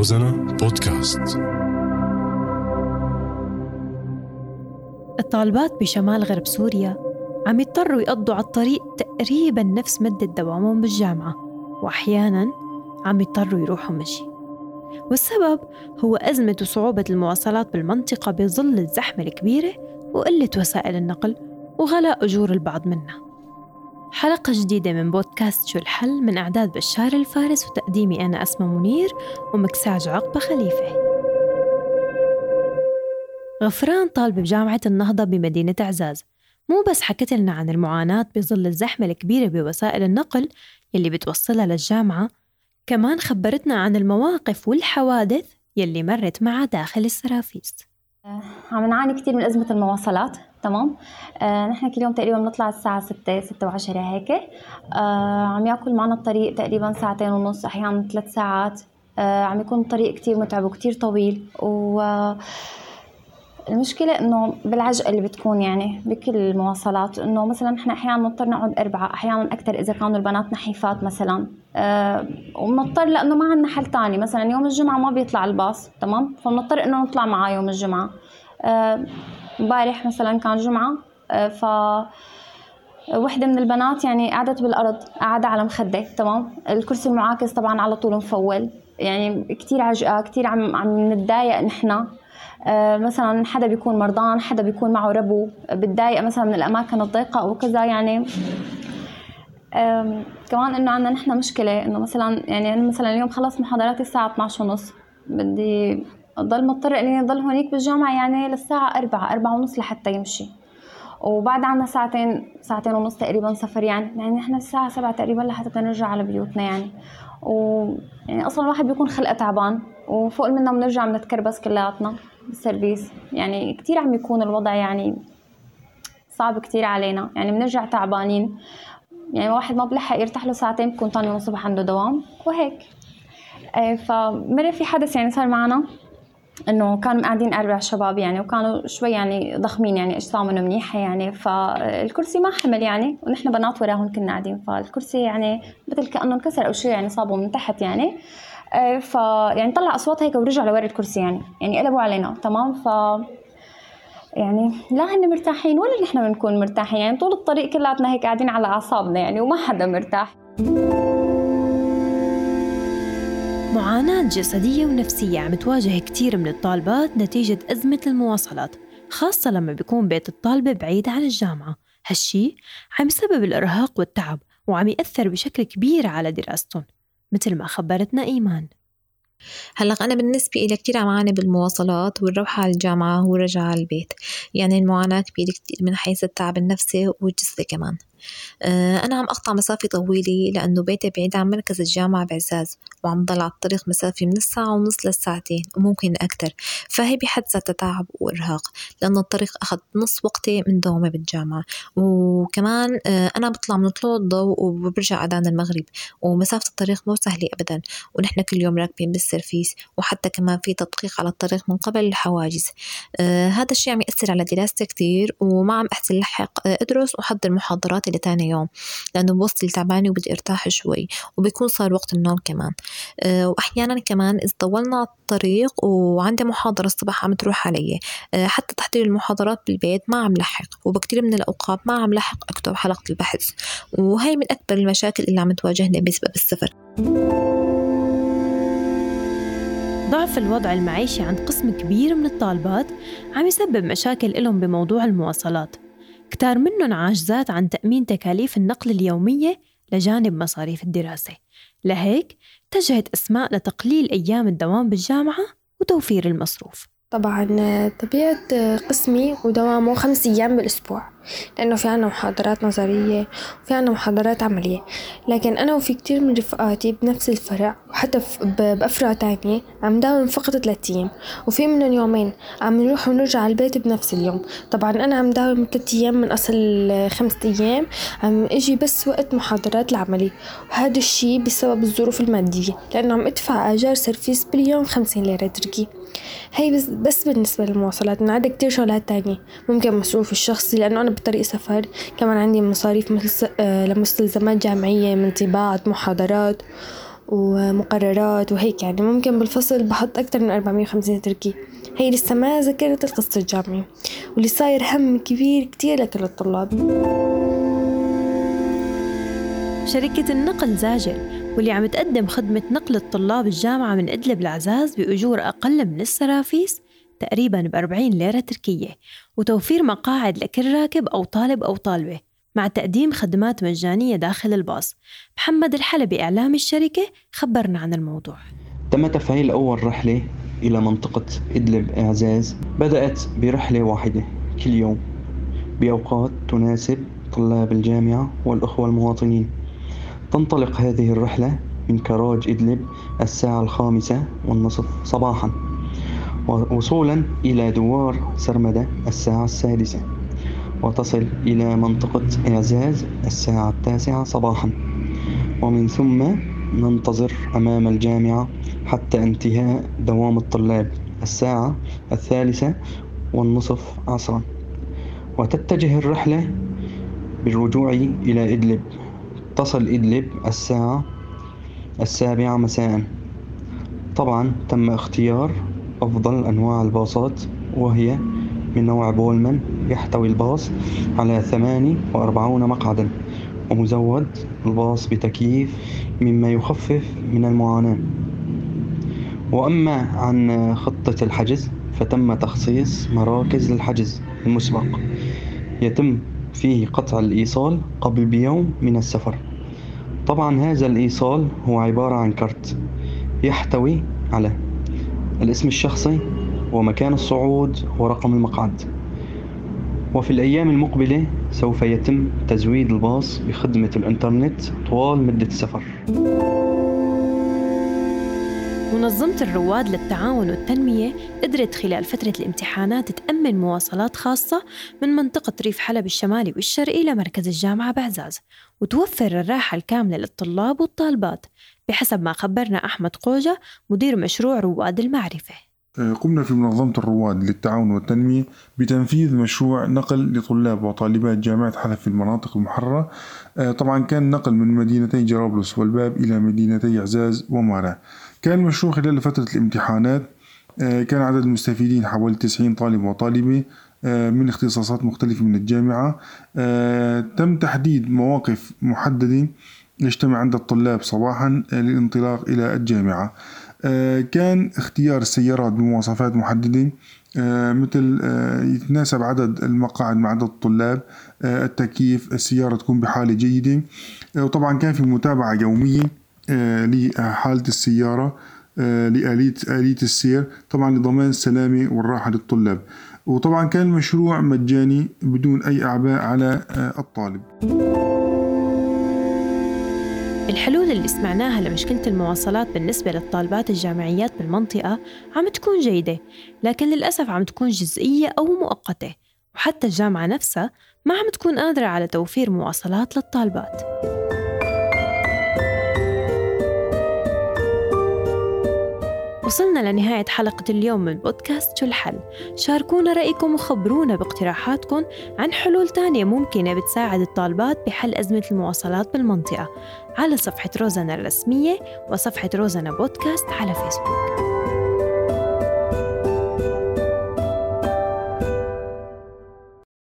روزانا بودكاست. الطالبات بشمال غرب سوريا عم يضطروا يقضوا على الطريق تقريبا نفس مدة دوامهم بالجامعة وأحيانا عم يضطروا يروحوا مشي. والسبب هو أزمة وصعوبة المواصلات بالمنطقة بظل الزحمة الكبيرة وقلة وسائل النقل وغلاء أجور البعض منها. حلقة جديدة من بودكاست شو الحل من إعداد بشار الفارس وتقديمي أنا أسمى منير ومكساج عقبة خليفة. غفران طالبة بجامعة النهضة بمدينة عزاز مو بس حكت لنا عن المعاناة بظل الزحمة الكبيرة بوسائل النقل يلي بتوصلها للجامعة كمان خبرتنا عن المواقف والحوادث يلي مرت معها داخل السرافيس. عم نعاني كثير من أزمة المواصلات. تمام؟ آه نحن كل يوم تقريبا بنطلع الساعة ستة ستة وعشرة هيك. آه عم يأكل معنا الطريق تقريبا ساعتين ونص أحيانا ثلاث ساعات. آه عم يكون الطريق كتير متعب وكتير طويل. و المشكلة إنه بالعجقة اللي بتكون يعني بكل المواصلات إنه مثلا نحن أحيانا بنضطر نقعد أربعة أحيانا أكثر إذا كانوا البنات نحيفات مثلا. أه وبنضطر لأنه ما عندنا حل تاني. مثلا يوم الجمعة ما بيطلع الباص تمام؟ فبنضطر إنه نطلع معاه يوم الجمعة. امبارح مثلا كان جمعة أه ف وحدة من البنات يعني قعدت بالأرض قاعدة على مخدة تمام؟ الكرسي المعاكس طبعا على طول مفول يعني كثير عجقه كثير عم عم نتضايق نحن. آه، مثلا حدا بيكون مرضان حدا بيكون معه ربو بتضايق مثلا من الأماكن الضيقة أو كذا يعني. كمان إنه عندنا نحن مشكلة إنه مثلا يعني أنا مثلا اليوم خلص محاضراتي الساعة 12 ونص بدي اضل مضطر إني أضل هونيك بالجامعة يعني للساعة 4 4 ونص لحتى يمشي. وبعد عنا ساعتين ساعتين ونص تقريبا سفر يعني. يعني نحن الساعة سبعة تقريبا لحتى نرجع على بيوتنا يعني. و يعني أصلا الواحد بيكون خلقه تعبان. وفوق منا بنرجع بنتكربس كلياتنا بالسيرفيس. يعني كثير عم يكون الوضع يعني صعب كثير علينا. يعني بنرجع تعبانين. يعني واحد ما بلحق يرتاح له ساعتين بكون ثاني يوم الصبح عنده دوام. وهيك. إيه، فمرة في حدث يعني صار معنا. إنه كانوا قاعدين أربع شباب يعني وكانوا شوي يعني ضخمين يعني أجسامهم منيحة يعني فالكرسي ما حمل يعني ونحن بنات وراهم كنا قاعدين فالكرسي يعني مثل كأنه انكسر أو شيء يعني صابه من تحت يعني. آه، ف يعني طلع أصوات هيك ورجع لورا الكرسي يعني يعني قلبوا علينا تمام؟ ف يعني لا هن مرتاحين ولا نحن بنكون مرتاحين يعني طول الطريق كلاتنا هيك قاعدين على أعصابنا يعني وما حدا مرتاح. معاناة جسدية ونفسية عم تواجه كتير من الطالبات نتيجة أزمة المواصلات خاصة لما بيكون بيت الطالبة بعيد عن الجامعة. هالشي عم يسبب الإرهاق والتعب وعم يأثر بشكل كبير على دراستهم مثل ما خبرتنا إيمان. هلأ أنا بالنسبة إلي كتير عم أعاني بالمواصلات والروحة على الجامعة والرجعة على البيت يعني المعاناة كبيرة كتير من حيث التعب النفسي والجسدي كمان. أنا عم أقطع مسافة طويلة لأنه بيتي بعيد عن مركز الجامعة بعزاز وعم ضل على الطريق مسافة من الساعة ونص للساعتين وممكن أكتر. فهي بحد ذاتها تعب وإرهاق لأنه الطريق أخذ نص وقتي من دوامي بالجامعة. وكمان آه، أنا بطلع من طلوع الضوء وبرجع أذان المغرب ومسافة الطريق مو سهلة أبدا. ونحن كل يوم راكبين بالسيرفيس وحتى كمان في تدقيق على الطريق من قبل الحواجز. آه هذا الشيء عم يأثر على دراستي كتير وما عم أحسن لحق آه، أدرس وأحضر محاضرات لتاني يوم لأنه بوصل تعبانة وبدي أرتاح شوي وبيكون صار وقت النوم كمان. أه وأحيانا كمان إذا طولنا الطريق وعندي محاضرة الصبح عم تروح علي أه حتى تحضير المحاضرات بالبيت ما عم لحق وبكتير من الأوقات ما عم لحق أكتب حلقة البحث. وهي من أكبر المشاكل اللي عم تواجهني بسبب السفر. ضعف الوضع المعيشي عند قسم كبير من الطالبات عم يسبب مشاكل لهم بموضوع المواصلات. كتار منهم عاجزات عن تأمين تكاليف النقل اليومية لجانب مصاريف الدراسة. لهيك اتجهت أسماء لتقليل أيام الدوام بالجامعة وتوفير المصروف. طبعا طبيعة قسمي ودوامه خمس أيام بالأسبوع. لأنه في عنا محاضرات نظرية وفي عنا محاضرات عملية. لكن أنا وفي كتير من رفقاتي بنفس الفرع وحتى بأفرع تانية عم داوم فقط ثلاثة أيام. وفي منهم يومين عم نروح ونرجع على البيت بنفس اليوم. طبعا أنا عم داوم ثلاثة أيام من أصل خمسة أيام عم إجي بس وقت محاضرات العملي وهذا الشي بسبب الظروف المادية لأنه عم أدفع أجار سيرفيس باليوم خمسين ليرة تركي. هي بس, بس بالنسبة للمواصلات عندك كتير شغلات تانية. ممكن مصروف الشخصي لأنه أنا بطريق سفر. كمان عندي مصاريف مثل آه، لمستلزمات جامعية من طباعة محاضرات ومقررات وهيك يعني. ممكن بالفصل بحط أكتر من 450 تركي. هي لسه ما ذكرت القسط الجامعي واللي صاير هم كبير كتير لكل الطلاب. شركة النقل زاجل واللي عم تقدم خدمة نقل الطلاب الجامعة من إدلب لعزاز بأجور أقل من السرافيس تقريبا ب 40 ليرة تركية وتوفير مقاعد لكل راكب أو طالب أو طالبة مع تقديم خدمات مجانية داخل الباص. محمد الحلبي إعلام الشركة خبرنا عن الموضوع. تم تفعيل أول رحلة إلى منطقة إدلب إعزاز بدأت برحلة واحدة كل يوم بأوقات تناسب طلاب الجامعة والأخوة المواطنين. تنطلق هذه الرحلة من كراج إدلب الساعة الخامسة والنصف صباحا. وصولا إلى دوار سرمدة الساعة السادسة وتصل إلى منطقة إعزاز الساعة التاسعة صباحا. ومن ثم ننتظر أمام الجامعة حتى انتهاء دوام الطلاب الساعة الثالثة والنصف عصرا. وتتجه الرحلة بالرجوع إلى إدلب. تصل إدلب الساعة السابعة مساء. طبعا تم اختيار أفضل أنواع الباصات وهي من نوع بولمان يحتوي الباص على ثماني وأربعون مقعدا ومزود الباص بتكييف مما يخفف من المعاناة. وأما عن خطة الحجز فتم تخصيص مراكز للحجز المسبق. يتم فيه قطع الإيصال قبل بيوم من السفر. طبعا هذا الإيصال هو عبارة عن كرت يحتوي على الاسم الشخصي ومكان الصعود ورقم المقعد. وفي الأيام المقبلة سوف يتم تزويد الباص بخدمة الإنترنت طوال مدة السفر. منظمة الرواد للتعاون والتنمية قدرت خلال فترة الامتحانات تأمن مواصلات خاصة من منطقة ريف حلب الشمالي والشرقي لمركز الجامعة بعزاز وتوفر الراحة الكاملة للطلاب والطالبات بحسب ما خبرنا أحمد قوجة مدير مشروع رواد المعرفة. قمنا في منظمة الرواد للتعاون والتنمية بتنفيذ مشروع نقل لطلاب وطالبات جامعة حلب في المناطق المحررة. آه، طبعا كان نقل من مدينتي جرابلس والباب إلى مدينتي عزاز ومارا. كان مشروع خلال فترة الامتحانات آه، كان عدد المستفيدين حوالي 90 طالب وطالبة من اختصاصات مختلفة من الجامعة. تم تحديد مواقف محددة يجتمع عند الطلاب صباحا للانطلاق إلى الجامعة. آه، كان اختيار السيارات بمواصفات محددة آه، مثل آه، يتناسب عدد المقاعد مع عدد الطلاب التكييف السيارة تكون بحالة جيدة. وطبعا كان في متابعة يومية لحالة السيارة لآلية آلية السير طبعا لضمان السلامة والراحة للطلاب. وطبعا كان المشروع مجاني بدون أي أعباء على الطالب. الحلول اللي سمعناها لمشكلة المواصلات بالنسبة للطالبات الجامعيات بالمنطقة عم تكون جيدة لكن للأسف عم تكون جزئية أو مؤقتة وحتى الجامعة نفسها ما عم تكون قادرة على توفير مواصلات للطالبات. وصلنا لنهاية حلقة اليوم من بودكاست شو الحل شاركونا رأيكم وخبرونا باقتراحاتكم عن حلول تانية ممكنة بتساعد الطالبات بحل أزمة المواصلات بالمنطقة. على صفحة روزانا الرسمية وصفحة روزانا بودكاست على فيسبوك.